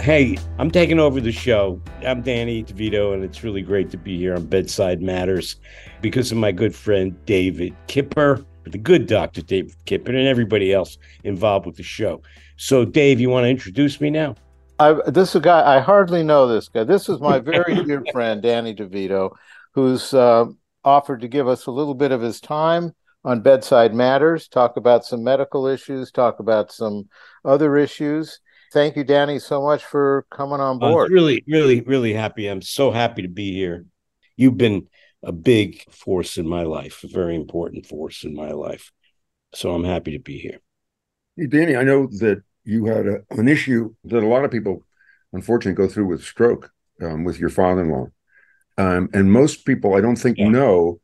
Hey, I'm taking over the show. I'm Danny DeVito, and it's really great to be here on Bedside Matters because of my good friend David Kipper, the good Dr. David Kipper, and everybody else involved with the show. So, Dave, you want to introduce me now? I, this is a guy I hardly know. This guy. This is my very dear friend Danny DeVito, who's uh, offered to give us a little bit of his time on Bedside Matters, talk about some medical issues, talk about some other issues. Thank you, Danny, so much for coming on board. I'm really, really, really happy. I'm so happy to be here. You've been a big force in my life, a very important force in my life. So I'm happy to be here. Hey, Danny, I know that you had a, an issue that a lot of people, unfortunately, go through with stroke um, with your father-in-law, um, and most people, I don't think, yeah. know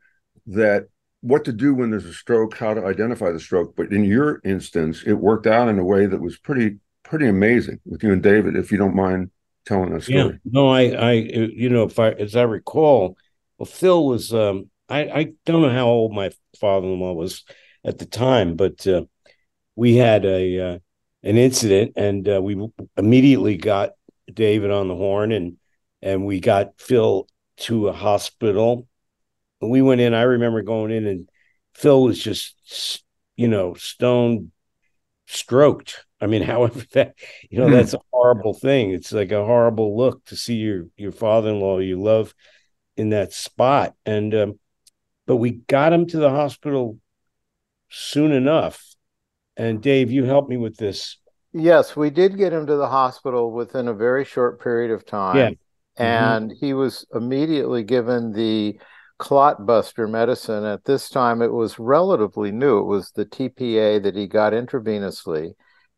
that what to do when there's a stroke, how to identify the stroke. But in your instance, it worked out in a way that was pretty pretty amazing with you and David. If you don't mind telling us, yeah, no, I, I, you know, if I as I recall, well, Phil was, um, I, I don't know how old my father-in-law was at the time, but uh, we had a uh, an incident, and uh, we immediately got David on the horn, and and we got Phil to a hospital. We went in. I remember going in, and Phil was just, you know, stone stroked. I mean, however that, you know, that's a horrible thing. It's like a horrible look to see your your father-in-law you love in that spot, and um, but we got him to the hospital soon enough and Dave, you helped me with this. Yes, we did get him to the hospital within a very short period of time. Yeah. Mm-hmm. And mm-hmm. he was immediately given the clot buster medicine. At this time, it was relatively new. It was the TPA that he got intravenously.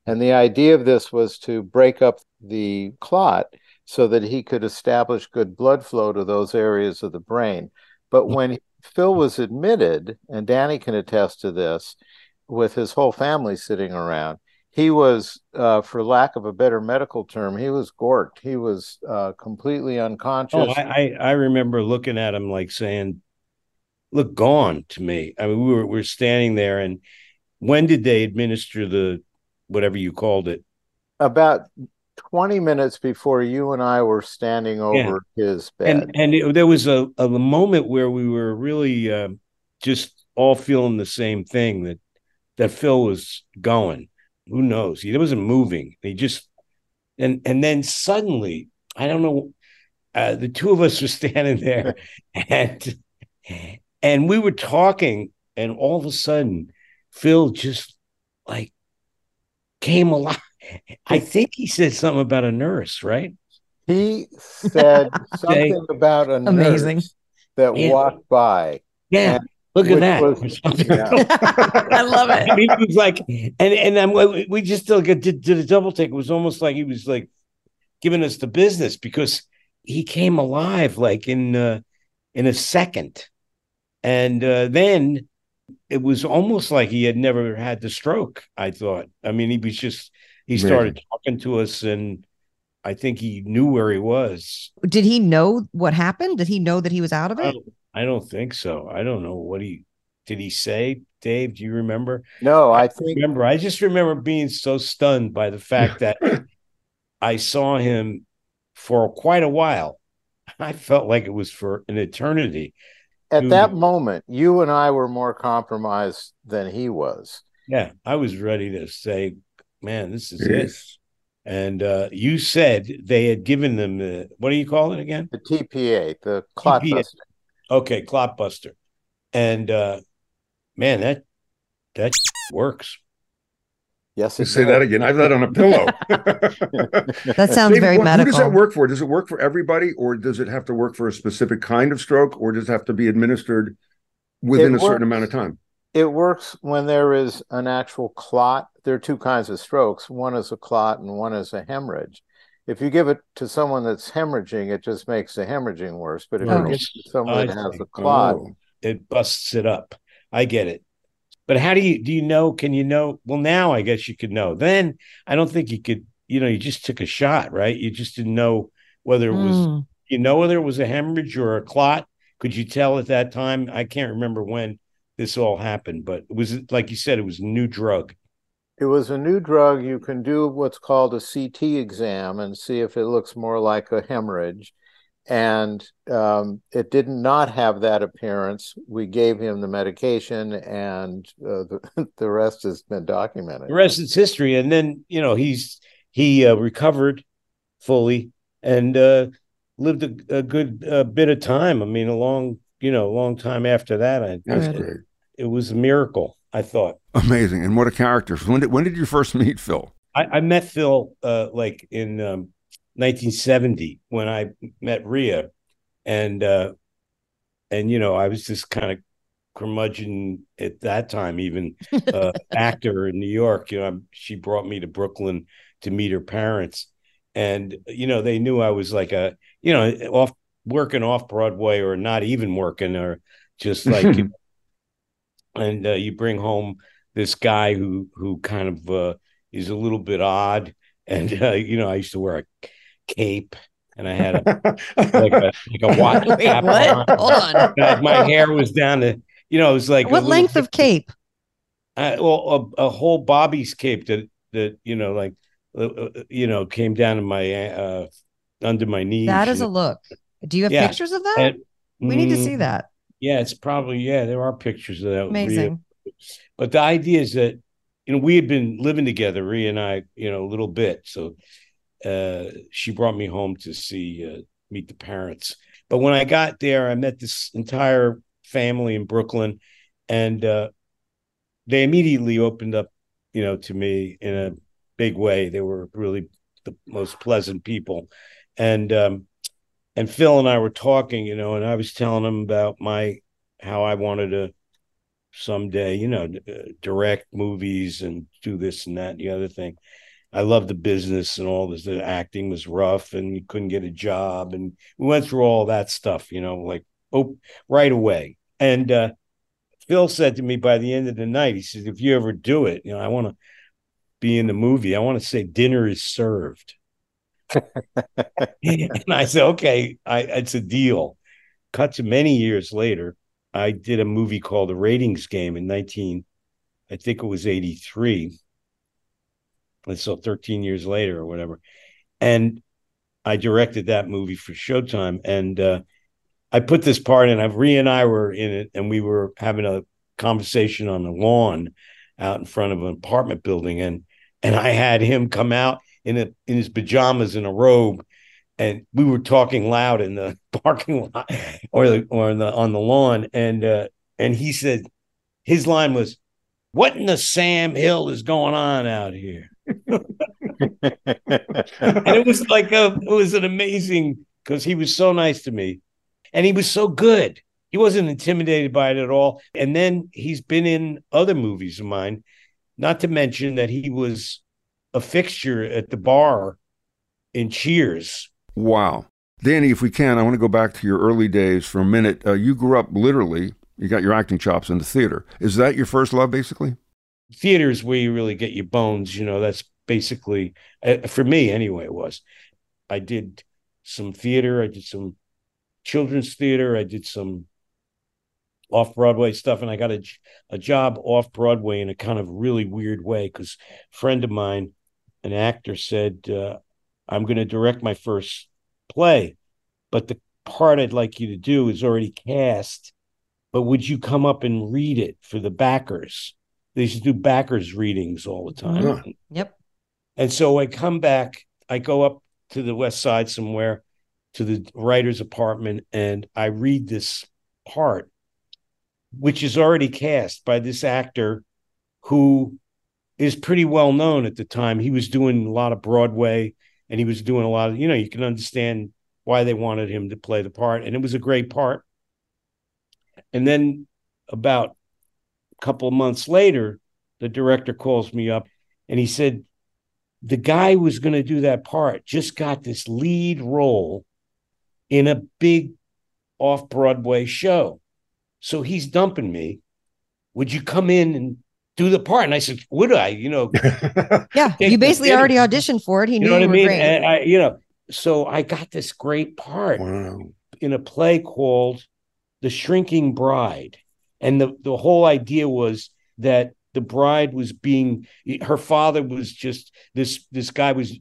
And the idea of this was to break up the clot so that he could establish good blood flow to those areas of the brain. But mm-hmm. when Phil was admitted, and Danny can attest to this, with his whole family sitting around. He was, uh, for lack of a better medical term, he was gorked. He was uh, completely unconscious. Oh, I, I, I remember looking at him like saying, "Look, gone." To me, I mean, we were we are standing there, and when did they administer the whatever you called it? About 20 minutes before you and I were standing over yeah. his bed. And and it, there was a, a moment where we were really uh, just all feeling the same thing that that Phil was going. Who knows? He wasn't moving. He just and and then suddenly, I don't know. Uh, the two of us were standing there, and and we were talking, and all of a sudden, Phil just like came alive. I think he said something about a nurse, right? He said something about a Amazing. nurse that yeah. walked by. Yeah. And Look at that. Was, yeah. I love it. I mean, it was like, and and I'm, we just still get did, did a double take. It was almost like he was like giving us the business because he came alive like in uh, in a second, and uh, then it was almost like he had never had the stroke. I thought. I mean, he was just he started really? talking to us and. I think he knew where he was. Did he know what happened? Did he know that he was out of it? I don't think so. I don't know what he did he say, Dave? Do you remember? No, I, I think remember. I just remember being so stunned by the fact that I saw him for quite a while. I felt like it was for an eternity. At that moment, you and I were more compromised than he was. Yeah, I was ready to say, "Man, this is yes. it." And uh, you said they had given them the what do you call it again? The TPA, the clot TPA. Okay, Clotbuster. And uh man, that that works. Yes, you say that again. I've that on a pillow. that sounds Dave, very what, medical. Who does that work for? Does it work for everybody, or does it have to work for a specific kind of stroke, or does it have to be administered within it a works, certain amount of time? It works when there is an actual clot. There are two kinds of strokes. One is a clot, and one is a hemorrhage if you give it to someone that's hemorrhaging, it just makes the hemorrhaging worse. But if oh, you give it to someone that has a clot, oh, it busts it up. I get it. But how do you do you know? Can you know? Well, now I guess you could know. Then I don't think you could. You know, you just took a shot, right? You just didn't know whether it was. Mm. You know whether it was a hemorrhage or a clot. Could you tell at that time? I can't remember when this all happened, but it was like you said, it was a new drug. It was a new drug. You can do what's called a CT exam and see if it looks more like a hemorrhage. And um, it did not have that appearance. We gave him the medication, and uh, the, the rest has been documented. The rest is history. And then, you know, he's he uh, recovered fully and uh, lived a, a good uh, bit of time. I mean, a long, you know, long time after that. I, That's great. It was a miracle. I thought. Amazing. And what a character. When did when did you first meet Phil? I, I met Phil uh, like in um, 1970 when I met Rhea, and uh, and you know I was just kind of curmudgeon at that time, even uh, actor in New York. You know, she brought me to Brooklyn to meet her parents, and you know they knew I was like a you know off working off Broadway or not even working or just like you know, and uh, you bring home this guy who who kind of uh, is a little bit odd, and uh, you know I used to wear a cape. And I had a like a like a watch Wait, cap what? on. Hold on. And my hair was down to you know it was like a What little- length of cape? uh, well a, a whole Bobby's cape that that you know like uh, uh, you know came down to my uh under my knees. That is a look. Do you have Yeah. pictures of that? And- we need to see Mm, that. Yeah, it's probably yeah. There are pictures of that. with Rhea. Amazing. But the idea is that you know we had been living together, Rhea and I, you know, a little bit. So uh, she brought me home to see uh, meet the parents. But when I got there, I met this entire family in Brooklyn, and uh, they immediately opened up, you know, to me in a big way. They were really the most pleasant people, and um, and Phil and I were talking, you know, and I was telling him about my how I wanted to someday, you know, uh, direct movies and do this and that and the other thing. I loved the business and all this. The acting was rough and you couldn't get a job. And we went through all that stuff, you know, like oh, right away. And uh, Phil said to me by the end of the night, he said, if you ever do it, you know, I want to be in the movie. I want to say dinner is served. and I said, okay, I, it's a deal. Cut to many years later, I did a movie called The Ratings Game in 19, I think it was 83. And so 13 years later or whatever. And I directed that movie for Showtime. And uh, I put this part in. Rhea and I were in it, and we were having a conversation on the lawn out in front of an apartment building. And and I had him come out in a in his pajamas and a robe and we were talking loud in the parking lot or the or in the on the lawn and uh and he said his line was what in the sam hill is going on out here and it was like a it was an amazing because he was so nice to me and he was so good he wasn't intimidated by it at all and then he's been in other movies of mine not to mention that he was a fixture at the bar in cheers Wow. Danny, if we can, I want to go back to your early days for a minute. Uh, you grew up literally, you got your acting chops in the theater. Is that your first love, basically? Theater is where you really get your bones. You know, that's basically uh, for me anyway. It was. I did some theater. I did some children's theater. I did some off Broadway stuff, and I got a a job off Broadway in a kind of really weird way because a friend of mine, an actor, said, uh, "I'm going to direct my first play, but the part I'd like you to do is already cast." But would you come up and read it for the backers? They used to do backers readings all the time. Mm-hmm. Huh. Yep. And so I come back, I go up to the west side somewhere to the writer's apartment, and I read this part, which is already cast by this actor who is pretty well known at the time. He was doing a lot of Broadway and he was doing a lot of, you know, you can understand why they wanted him to play the part. And it was a great part. And then about couple of months later, the director calls me up and he said, The guy who was going to do that part just got this lead role in a big off Broadway show. So he's dumping me. Would you come in and do the part? And I said, Would I? You know, Yeah. Take You basically theater. already auditioned for it. He you knew know what you I were mean? great. And I, you know, so I got this great part Wow. in a play called The Shrinking Bride. And the, the whole idea was that the bride was being her father was just this this guy was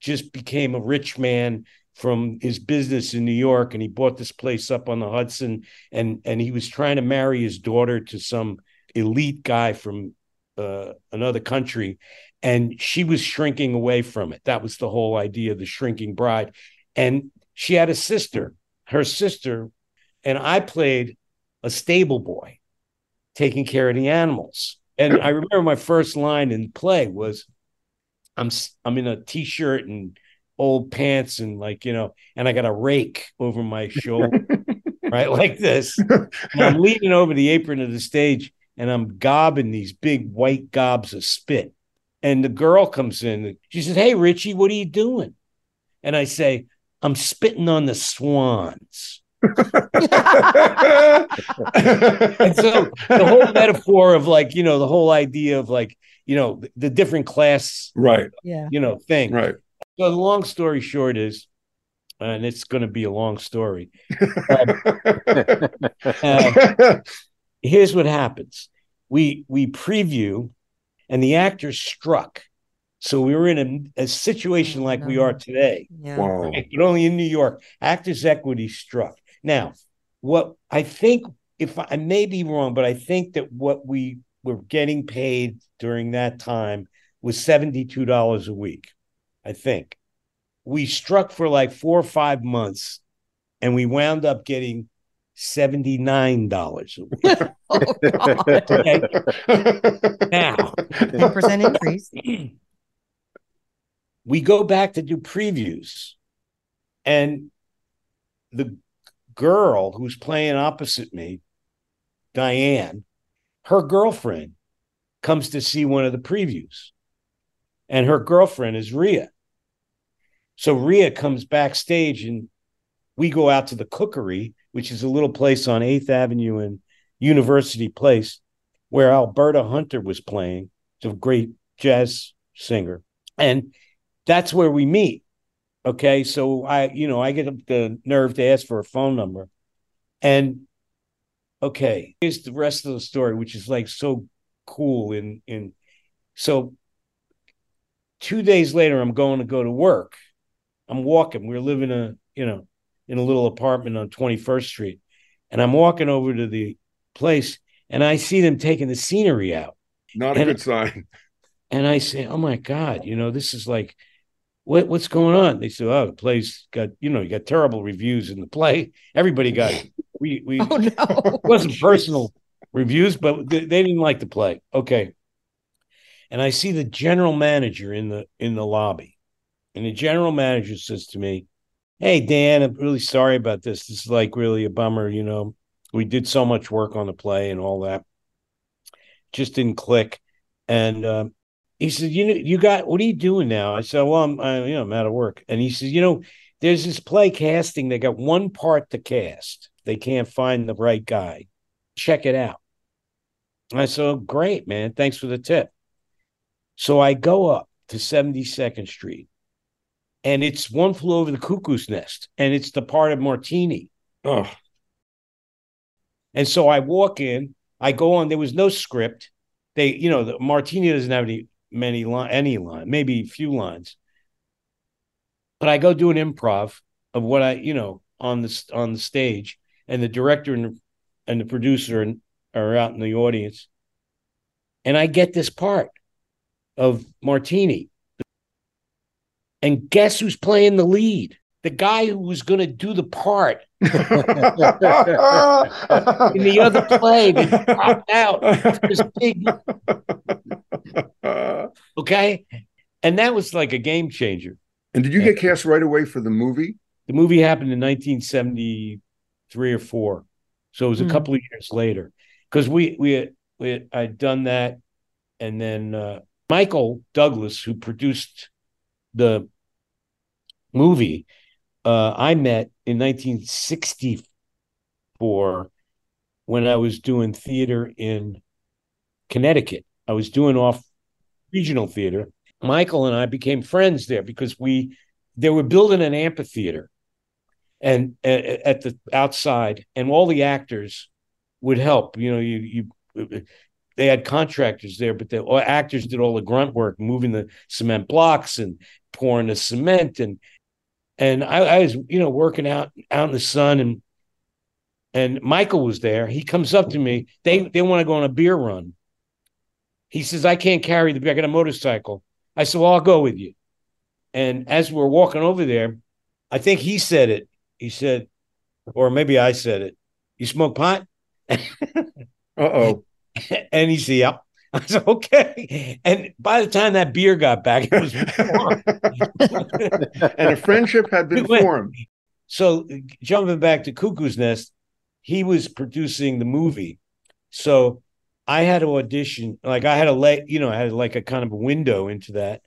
just became a rich man from his business in New York and he bought this place up on the Hudson and and he was trying to marry his daughter to some elite guy from uh, another country and she was shrinking away from it. That was the whole idea the shrinking bride. And she had a sister her sister and I played a stable boy taking care of the animals. And I remember my first line in play was I'm I'm in a t-shirt and old pants and like you know and I got a rake over my shoulder right like this. And I'm leaning over the apron of the stage and I'm gobbing these big white gobs of spit. And the girl comes in she says hey Richie what are you doing? And I say I'm spitting on the swans and so the whole metaphor of like you know the whole idea of like you know the different class right. Yeah. you know thing. Right. So the long story short is and it's going to be a long story uh, uh, here's what happens. We we preview and the actors struck. So we were in a, a situation like we are today. Yeah. Wow. Right? but only in new york. Actors equity struck now what i think if I, I may be wrong but i think that what we were getting paid during that time was $72 a week i think. We struck for like four or five months and we wound up getting $79 a week. Oh god. Okay. Now 10% increase. we go back to do previews and the girl who's playing opposite me diane her girlfriend comes to see one of the previews and her girlfriend is Rhea so Rhea comes backstage and we go out to the cookery which is a little place on 8th avenue and university place where alberta hunter was playing it's a great jazz singer. And that's where we meet okay so i you know i get the nerve to ask for a phone number. And okay here's the rest of the story which is like so cool in in so two days later i'm going to go to work. I'm walking. We're living a you know in a little apartment on 21st street. And i'm walking over to the place and i see them taking the scenery out. Not a And- good sign. and I say, "Oh my God, you know, this is like, what what's going on?" They said, "Oh, the play's got, you know, you got terrible reviews in the play. Everybody got it. We we oh no it wasn't personal reviews, but they, they didn't like the play. Okay. And I see the general manager in the in the lobby, and the general manager says to me, "Hey Dan, I'm really sorry about this. This is like really a bummer. You know, we did so much work on the play and all that, just didn't click." And um, he said, "You know, you got what are you doing now?" I said, "Well, I'm, I, you know, I'm out of work." And he says, "You know, there's this play casting. They got one part to cast. They can't find the right guy. Check it out." I said, oh, "Great, man. Thanks for the tip." So I go up to 72nd Street, and it's one flew over the cuckoo's nest, and it's the part of Martini. oh And so I walk in, I go on. There was no script. They, you know, the Martini doesn't have any many line, any line, maybe a few lines. But I go do an improv of what I, you know, on the on the stage, and the director and and the producer are out in the audience, and I get this part of Martini. And guess who's playing the lead? The guy who was going to do the part in the other play that dropped out. This big, okay, and that was like a game changer. and did you get cast right away for the movie? The movie happened in 1973 or four, so it was a Hmm. couple of years later. Because we we had, we had, I'd done that, and then uh, Michael Douglas, who produced the movie, uh, I met in 1964 when I was doing theater in Connecticut. I was doing off regional theater. Michael and I became friends there because we they were building an amphitheater and at the outside and all the actors would help you know you you they had contractors there, but the actors did all the grunt work, moving the cement blocks and pouring the cement and and I, I was you know working out out in the sun and and Michael was there. He comes up to me. They they want to go on a beer run. He says, I can't carry the beer. I got a motorcycle. I said, Well, I'll go with you. And as we're walking over there, I think he said it. He said, or maybe I said it. You smoke pot? uh oh. And he said, Yep. I said, okay. And by the time that beer got back, it was and a friendship had been formed. So jumping back to Cuckoo's Nest, he was producing the movie. So I had to audition, like I had a let, you know, I had like a kind of a window into that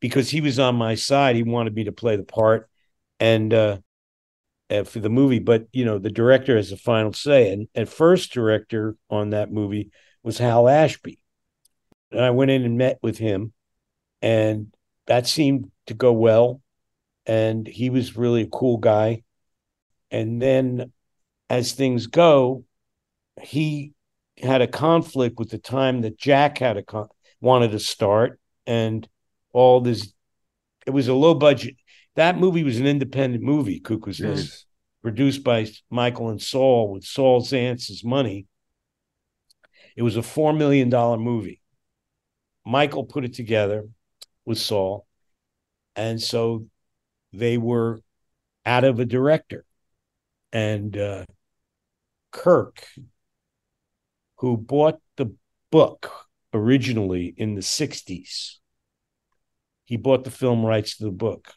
because he was on my side. He wanted me to play the part and uh, for the movie, but you know, the director has the final say. And at first director on that movie was Hal Ashby. And I went in and met with him, and that seemed to go well. And he was really a cool guy. And then as things go, he had a conflict with the time that Jack had a con- wanted to start, and all this. It was a low budget. That movie was an independent movie, Cuckoo's Nest, yes. produced by Michael and Saul with Saul Zaentz's money. It was a four million dollar movie. Michael put it together with Saul, and so they were out of a director, and uh, Kirk, who bought the book originally in the 60s. He bought the film rights to the book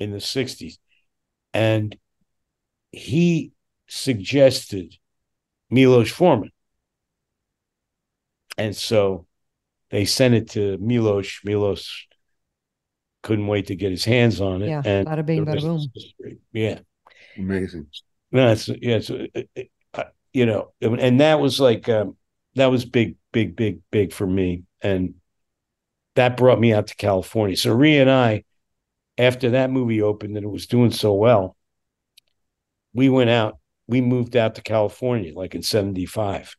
in the 60s. And he suggested Milos Forman. And so they sent it to Milos. Milos couldn't wait to get his hands on it. Yeah, and bada bing, bada boom. Yeah. Amazing. No, it's yeah, it's you know, and that was like um, that was big, big, big, big for me, and that brought me out to California. So Rhea and I, after that movie opened and it was doing so well, we went out. We moved out to California, like in '75.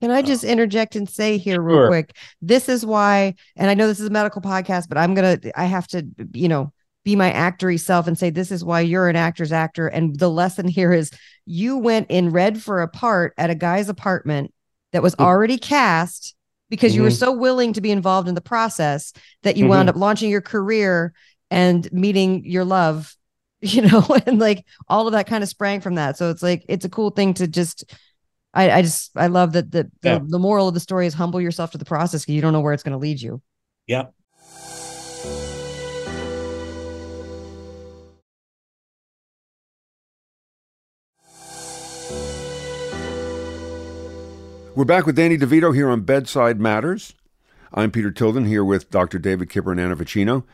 Can I just interject and say here real sure. quick? This is why, and I know this is a medical podcast, but I'm gonna, I have to, you know, be my actory self and say this is why you're an actor's actor and the lesson here is you went in read for a part at a guy's apartment that was already cast because mm-hmm. you were mm-hmm. so willing to be involved in the process that you mm-hmm. wound up launching your career and meeting your love you know and like all of that kind of sprang from that so it's like it's a cool thing to just i, I just i love that the, yeah. the, the moral of the story is humble yourself to the process because you don't know where it's going to lead you yeah We're back with Danny DeVito here on Bedside Matters. I'm Peter Tilden here with Dr. David Kipper and Anna Vocino.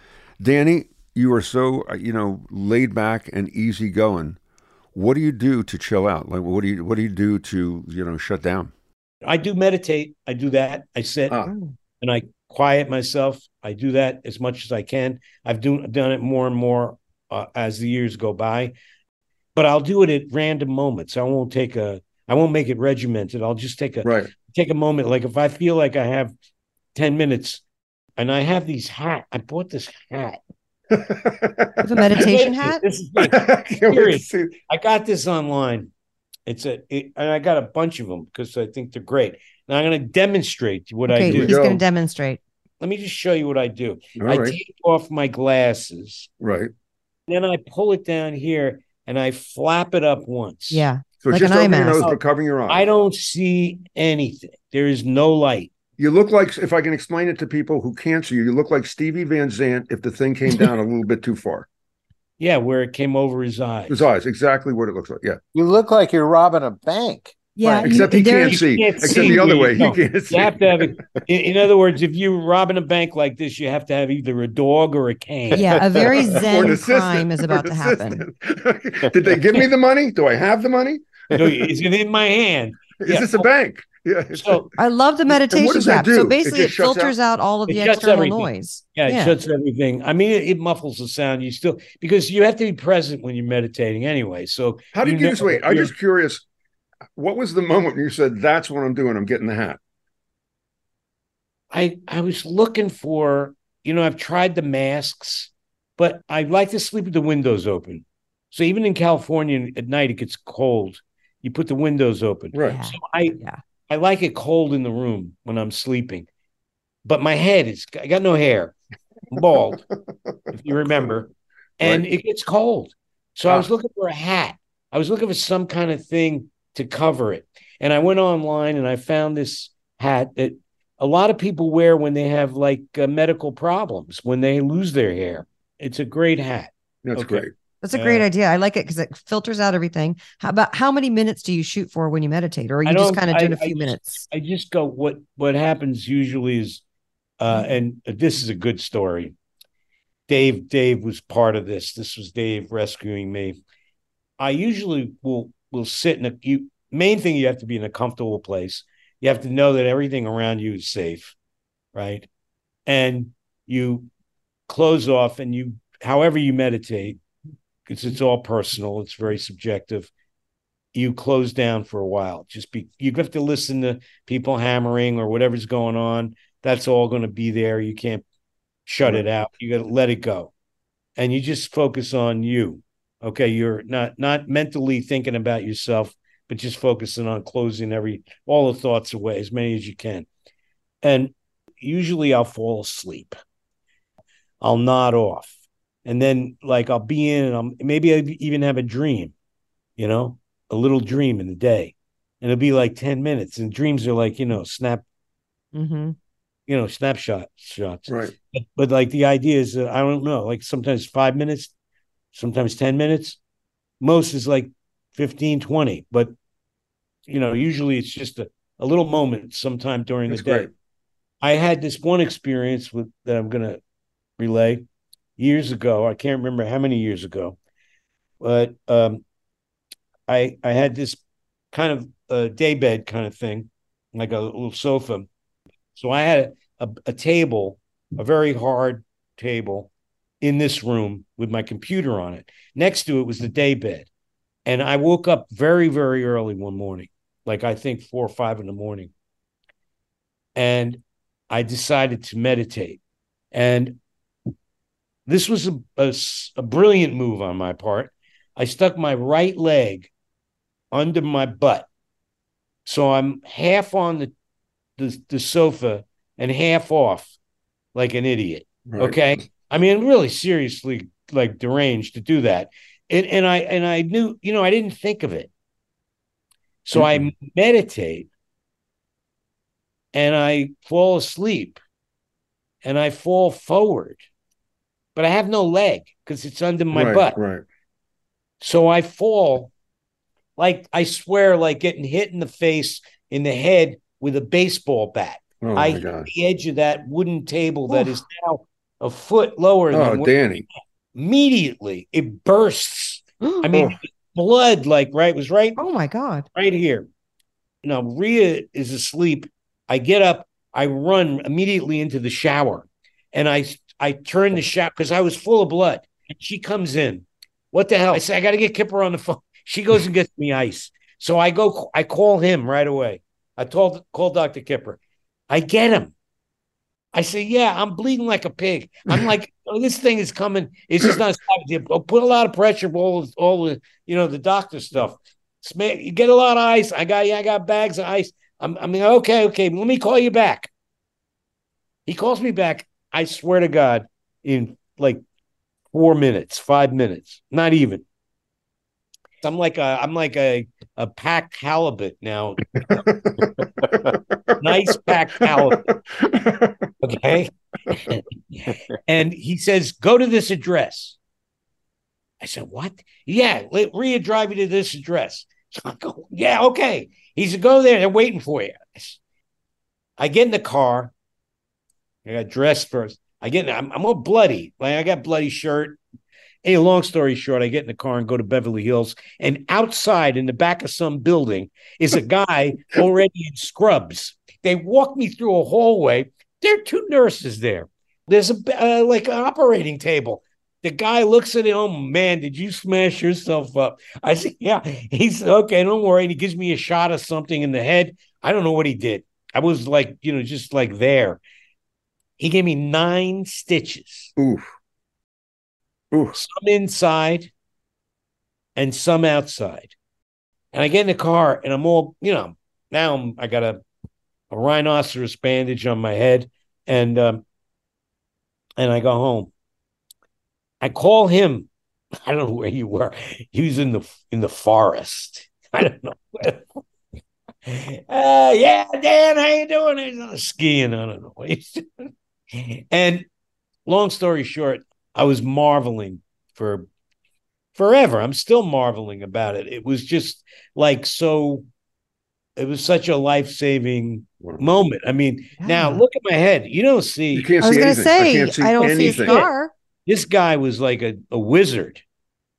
Danny, you are so uh, you know laid back and easy going. What do you do to chill out? Like what do you what do you do to you know shut down? I do meditate. I do that. I sit ah. and I quiet myself. I do that as much as I can. I've do, done it more and more uh, as the years go by, but I'll do it at random moments. I won't take a I won't make it regimented. I'll just take a right. take a moment. Like if I feel like I have 10 minutes and I have these hat, I bought this hat. It's a meditation hat. This is like, I got this online. It's a, it, and I got a bunch of them because I think they're great. Now I'm going to demonstrate what okay, I do. He's going to demonstrate. Let me just show you what I do. All I right. take off my glasses. Right. Then I pull it down here and I flap it up once. Yeah. So like just open your nose, but covering your eyes. I don't see anything. There is no light. You look like, if I can explain it to people who can't see you, you look like Stevie Van Zandt if the thing came down a little bit too far. Yeah, where it came over his eyes. His eyes, exactly what it looks like. Yeah. You look like you're robbing a bank. Yeah, right. except he can't see. Can't except see the other way, no, he can't see. You have to have. A, in, in, other words, if you're robbing a bank like this, you have to have either a dog or a cane. Yeah, a very zen crime is about to happen. Did they give me the money? Do I have the money? No, it's in my hand. Is yeah. this a bank? Yeah. So I love the meditation cap. So basically, it, it filters out, out, all of the external everything. noise. Yeah, it yeah. shuts everything. I mean, it, it, muffles the sound. You still because you have to be present when you're meditating anyway. So how did you, you just wait? I'm just curious. What was the moment when you said, "That's what I'm doing. I'm getting the hat." I I was looking for, you know, I've tried the masks, but I like to sleep with the windows open. So even in California at night, it gets cold. You put the windows open. Right. Yeah. So I Yeah. I like it cold in the room when I'm sleeping. But my head is I got no hair. I'm bald, if you remember. And it gets cold. So I was Ah. looking for a hat. I was looking for some kind of thing to cover it. And I went online and I found this hat that a lot of people wear when they have like uh, medical problems, when they lose their hair. It's a great hat. That's Okay. great. That's a great Uh, idea. I like it because it filters out everything. How about how many minutes do you shoot for when you meditate, or are you just kind of doing I- a few I just- minutes? I just go what what happens usually is uh and this is a good story. Dave Dave was part of this. This was Dave rescuing me. I usually will will sit in a you main thing you have to be in a comfortable place. You have to know that everything around you is safe, right? And you close off and you however you meditate because it's all personal, it's very subjective. You close down for a while. Just be you have to listen to people hammering or whatever's going on. That's all going to be there. You can't shut it out. You got to let it go. And you just focus on you. Okay, you're not not mentally thinking about yourself, but just focusing on closing every all the thoughts away as many as you can. And usually I'll fall asleep. I'll nod off. And then like I'll be in and I'm maybe I even have a dream, you know, a little dream in the day. And it'll be like 10 minutes. And dreams are like, you know, snap, Mm-hmm. you know, snapshot shots. Right. But, but like the idea is that I don't know, like sometimes five minutes, sometimes 10 minutes. Most is like 15, 20. But you know, usually it's just a, a little moment sometime during That's the day. great. I had this one experience with that I'm gonna relay years ago. I can't remember how many years ago, but um, I I had this kind of day bed kind of thing, like a little sofa. So I had a, a table, a very hard table, in this room with my computer on it. Next to it was the day bed, and I woke up very very early one morning, like I think four or five in the morning, and I decided to meditate. And this was a a brilliant move on my part. I stuck my right leg under my butt. So I'm half on the, the, the sofa and half off like an idiot. Right. Okay. I mean, really seriously like deranged to do that. And and I and I knew, you know, I didn't think of it. So I mm-hmm. meditate and I fall asleep and I fall forward, but I have no leg because it's under my right, butt. Right. So I fall like I swear, like getting hit in the face, in the head with a baseball bat. Oh I my hit gosh. the edge of that wooden table that is now a foot lower Oh, than where Danny. immediately it bursts. I mean, Oh. blood, like right, was right, oh my god. right here. Now Rhea is asleep. I get up, I run immediately into the shower, and I I turn the shop because I was full of blood. And she comes in. What the hell? I say I got to get Kipper on the phone. She goes and gets me ice. So I go. I call him right away. I told call Doctor Kipper. I get him. I say, yeah, I'm bleeding like a pig. I'm like, oh, this thing is coming. It's just not stopping. You Put a lot of pressure, all all the you know the doctor stuff. You get a lot of ice. I got yeah, I got bags of ice. I'm, I mean, okay, okay. Let me call you back. He calls me back. I swear to God, in like four minutes, five minutes, not even. I'm like a, I'm like a, a packed halibut now. nice packed halibut. Okay. and he says, go to this address. I said, what? Yeah, let Rhea drive you to this address. So I go, yeah, okay. He said, go there. They're waiting for you. I get in the car. I got dressed first. I get, I'm, I'm all bloody. Like I got bloody shirt. Hey, long story short, I get in the car and go to Beverly Hills. And outside in the back of some building is a guy already in scrubs. They walk me through a hallway. There are two nurses there. There's a uh, like an operating table. The guy looks at it. Oh man, did you smash yourself up? I said, Yeah. He said, Okay, don't worry. And he gives me a shot of something in the head. I don't know what he did. I was like, you know, just like there. He gave me nine stitches. Oof. Oof. Some inside and some outside. And I get in the car and I'm all, you know, now I'm, I got a, a rhinoceros bandage on my head and um, and I go home. I call him. I don't know where you were. He was in the in the forest. I don't know. uh, yeah, Dan, how you doing? He's on skiing. I don't know what he's doing. And long story short, I was marveling for forever. I'm still marveling about it. It was just like so. It was such a life saving moment. I mean, yeah. now look at my head. You don't see. You can't I was going to say, I, I don't anything. see a scar. This guy was like a, a wizard,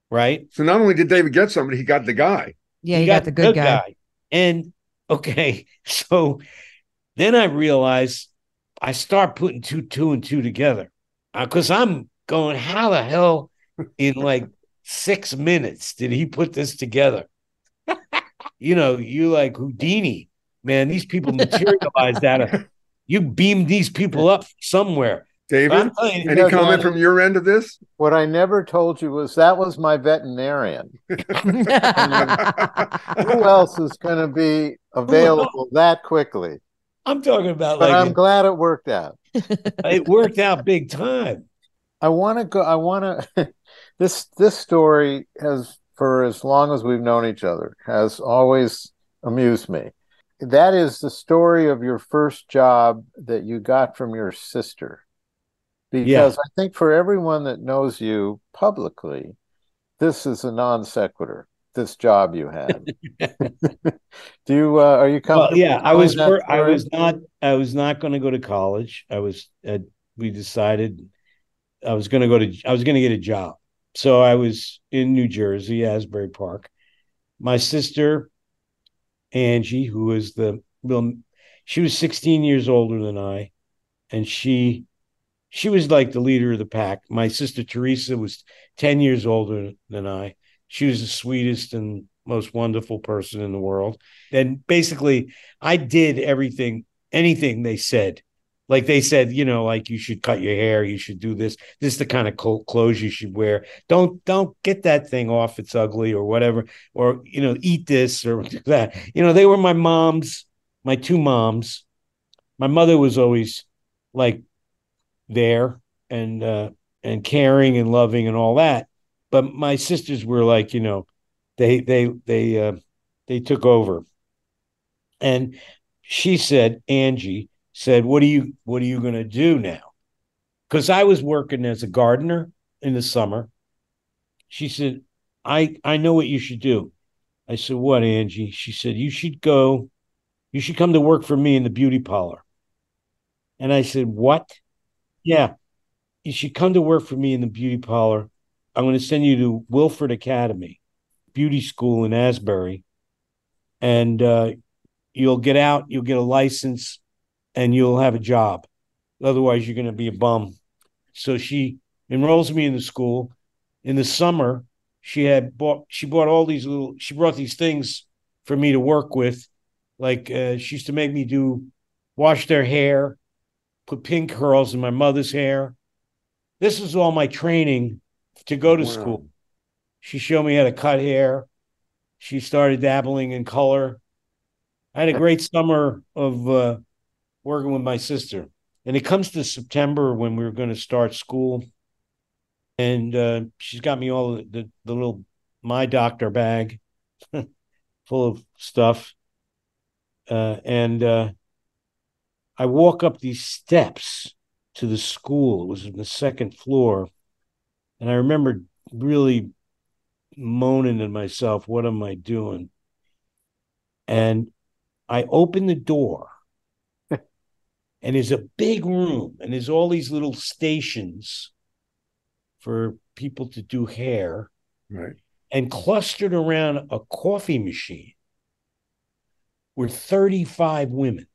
right? So not only did David get somebody, he got the guy. Yeah, he, he got, got, the good, good guy. guy. And okay, so then I realized I start putting two, two and two together because uh, I'm going, how the hell in like six minutes did he put this together? you know, you like Houdini, man. These people materialized out of you beamed these people up somewhere. David, any know, comment from your end of this? What I never told you was that was my veterinarian. I mean, who else is going to be available that quickly? I'm talking about but like I'm glad it worked out. it worked out big time. I want to go. I want to. this this story has, for as long as we've known each other, has always amused me. That is the story of your first job that you got from your sister. Because yeah. I think for everyone that knows you publicly, this is a non sequitur. This job you had. Do you uh, are you comfortable? Well, yeah, I was. I was not. I was not going to go to college. I was. Uh, we decided I was going to go to. I was going to get a job. So I was in New Jersey, Asbury Park. My sister, Angie, who was the well, she was 16 years older than I, and she she was like the leader of the pack. My sister Teresa was 10 years older than I. She was the sweetest and most wonderful person in the world. And basically, I did everything, anything they said like they said, you know, like you should cut your hair, you should do this. This is the kind of clothes you should wear. Don't don't get that thing off. It's ugly or whatever. Or you know, eat this or that. You know, they were my moms, my two moms. My mother was always like there and uh, and caring and loving and all that. But my sisters were like, you know, they they they uh, they took over. And she said, Angie said, "What are you What are you going to do now?" Because I was working as a gardener in the summer. She said, "I I know what you should do." I said, "What, Angie?" She said, "You should go. You should come to work for me in the beauty parlor." And I said, "What?" Yeah, you should come to work for me in the beauty parlor. I'm going to send you to Wilfred Academy, beauty school in Asbury, and uh, you'll get out. You'll get a license and you'll have a job. Otherwise, you're going to be a bum. So she enrolls me in the school. In the summer, she had bought she bought all these little she brought these things for me to work with. Like uh, she used to make me do wash their hair, put pin curls in my mother's hair. This was all my training to go to wow. school. She showed me how to cut hair. She started dabbling in color. I had a great summer of uh, working with my sister. And it comes to September when we are going to start school. And uh, she's got me all the, the, little my doctor bag full of stuff. Uh, and uh, I walk up these steps to the school. It was on the second floor. And I remember really moaning to myself, what am I doing? And I open the door. And there's a big room and there's all these little stations for people to do hair right. and clustered around a coffee machine were 35 women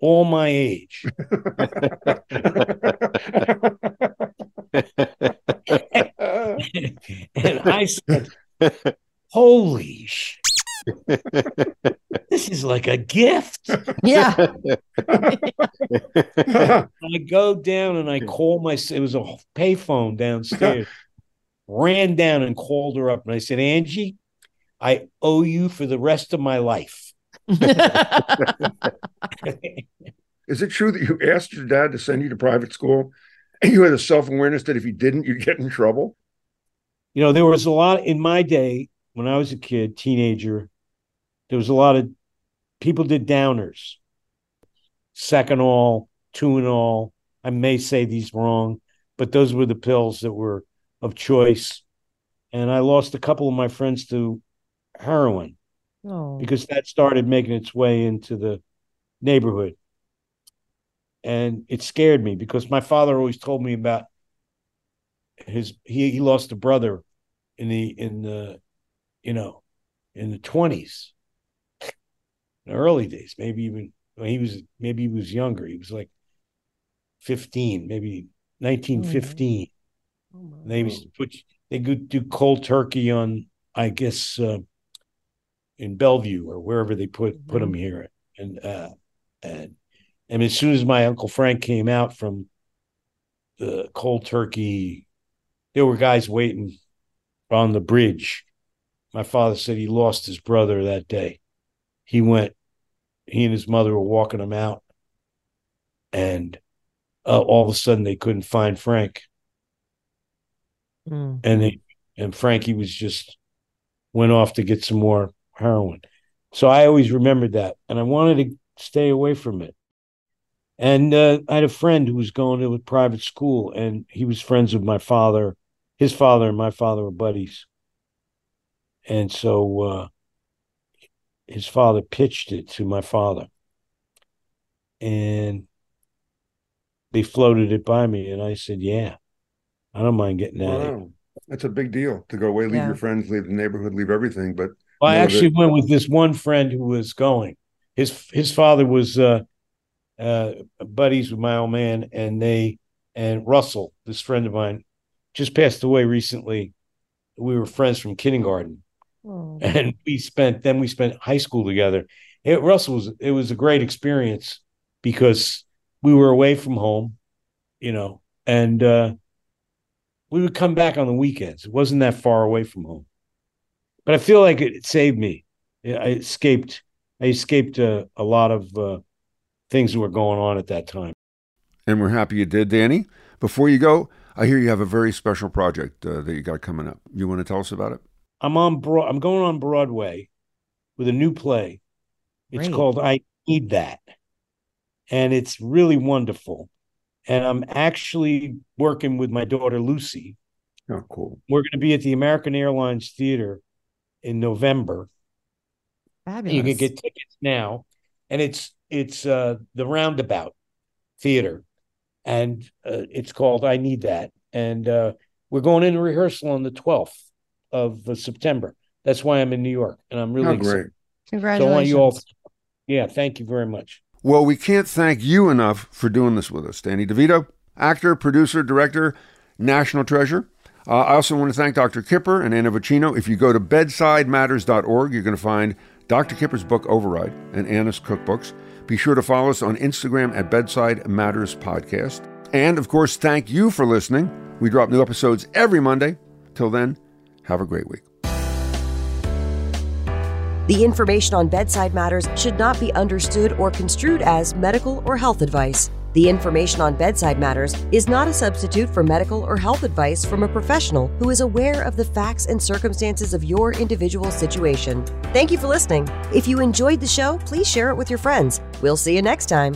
all my age and i said holy sh-. this is like a gift. Yeah. I go down and I call my, it was a payphone downstairs. Ran down and called her up and I said, Angie, I owe you for the rest of my life. Is it true that you asked your dad to send you to private school and you had a self awareness that if you didn't, you'd get in trouble? You know, there was a lot in my day when I was a kid, teenager, there was a lot of people did downers, Seconal, two and all. I may say these wrong, but those were the pills that were of choice. And I lost a couple of my friends to heroin oh. because that started making its way into the neighborhood. And it scared me because my father always told me about his he, he lost a brother in the in the you know in the 20s in the early days maybe even when he was maybe he was younger. He was like 15 maybe 1915 oh, they used to put they could do cold turkey on i guess uh, in Bellevue or wherever they put mm-hmm. put him here. And uh, and and as soon as my uncle Frank came out from the cold turkey, there were guys waiting on the bridge. My father said he lost his brother that day. He went. He and his mother were walking him out, and uh, all of a sudden they couldn't find Frank. Mm. And they and Frankie was just went off to get some more heroin. So I always remembered that, and I wanted to stay away from it. And uh, I had a friend who was going to a private school, and he was friends with my father. His father and my father were buddies, and so uh, his father pitched it to my father, and they floated it by me, and I said, "Yeah, I don't mind getting that." Wow. That's a big deal to go away, leave yeah. your friends, leave the neighborhood, leave everything. But well, I actually went with this one friend who was going. His his father was uh, uh, buddies with my old man, and they and Russell, this friend of mine, just passed away recently. We were friends from kindergarten, oh. and we spent then we spent high school together. It, Russell was it was a great experience because we were away from home, you know, and uh, we would come back on the weekends. It wasn't that far away from home but I feel like it saved me. I escaped. I escaped uh, a lot of uh, things that were going on at that time. And we're happy you did, Danny. Before you go, I hear you have a very special project uh, that you got coming up. You want to tell us about it? I'm on. Broad, I'm going on Broadway with a new play. It's Great. called "I Need That," and it's really wonderful. And I'm actually working with my daughter Lucy. Oh, cool. We're going to be at the American Airlines Theater in November. Fabulous. You can get tickets now, and it's it's uh, the Roundabout Theater, and uh, it's called "I Need That," and uh, we're going into rehearsal on the twelfth of uh, September. That's why I'm in New York, and I'm really oh, great. Excited. Congratulations! So I want you all. Yeah, thank you very much. Well, we can't thank you enough for doing this with us, Danny DeVito, actor, producer, director, national treasure. Uh, I also want to thank Dr. Kipper and Anna Vocino. If you go to bedsidematters.org, you're going to find Dr. Kipper's book Override and Anna's cookbooks. Be sure to follow us on Instagram at Bedside Matters Podcast. And of course, thank you for listening. We drop new episodes every Monday. Till then, have a great week. The information on Bedside Matters should not be understood or construed as medical or health advice. The information on bedside matters is not a substitute for medical or health advice from a professional who is aware of the facts and circumstances of your individual situation. Thank you for listening. If you enjoyed the show, please share it with your friends. We'll see you next time.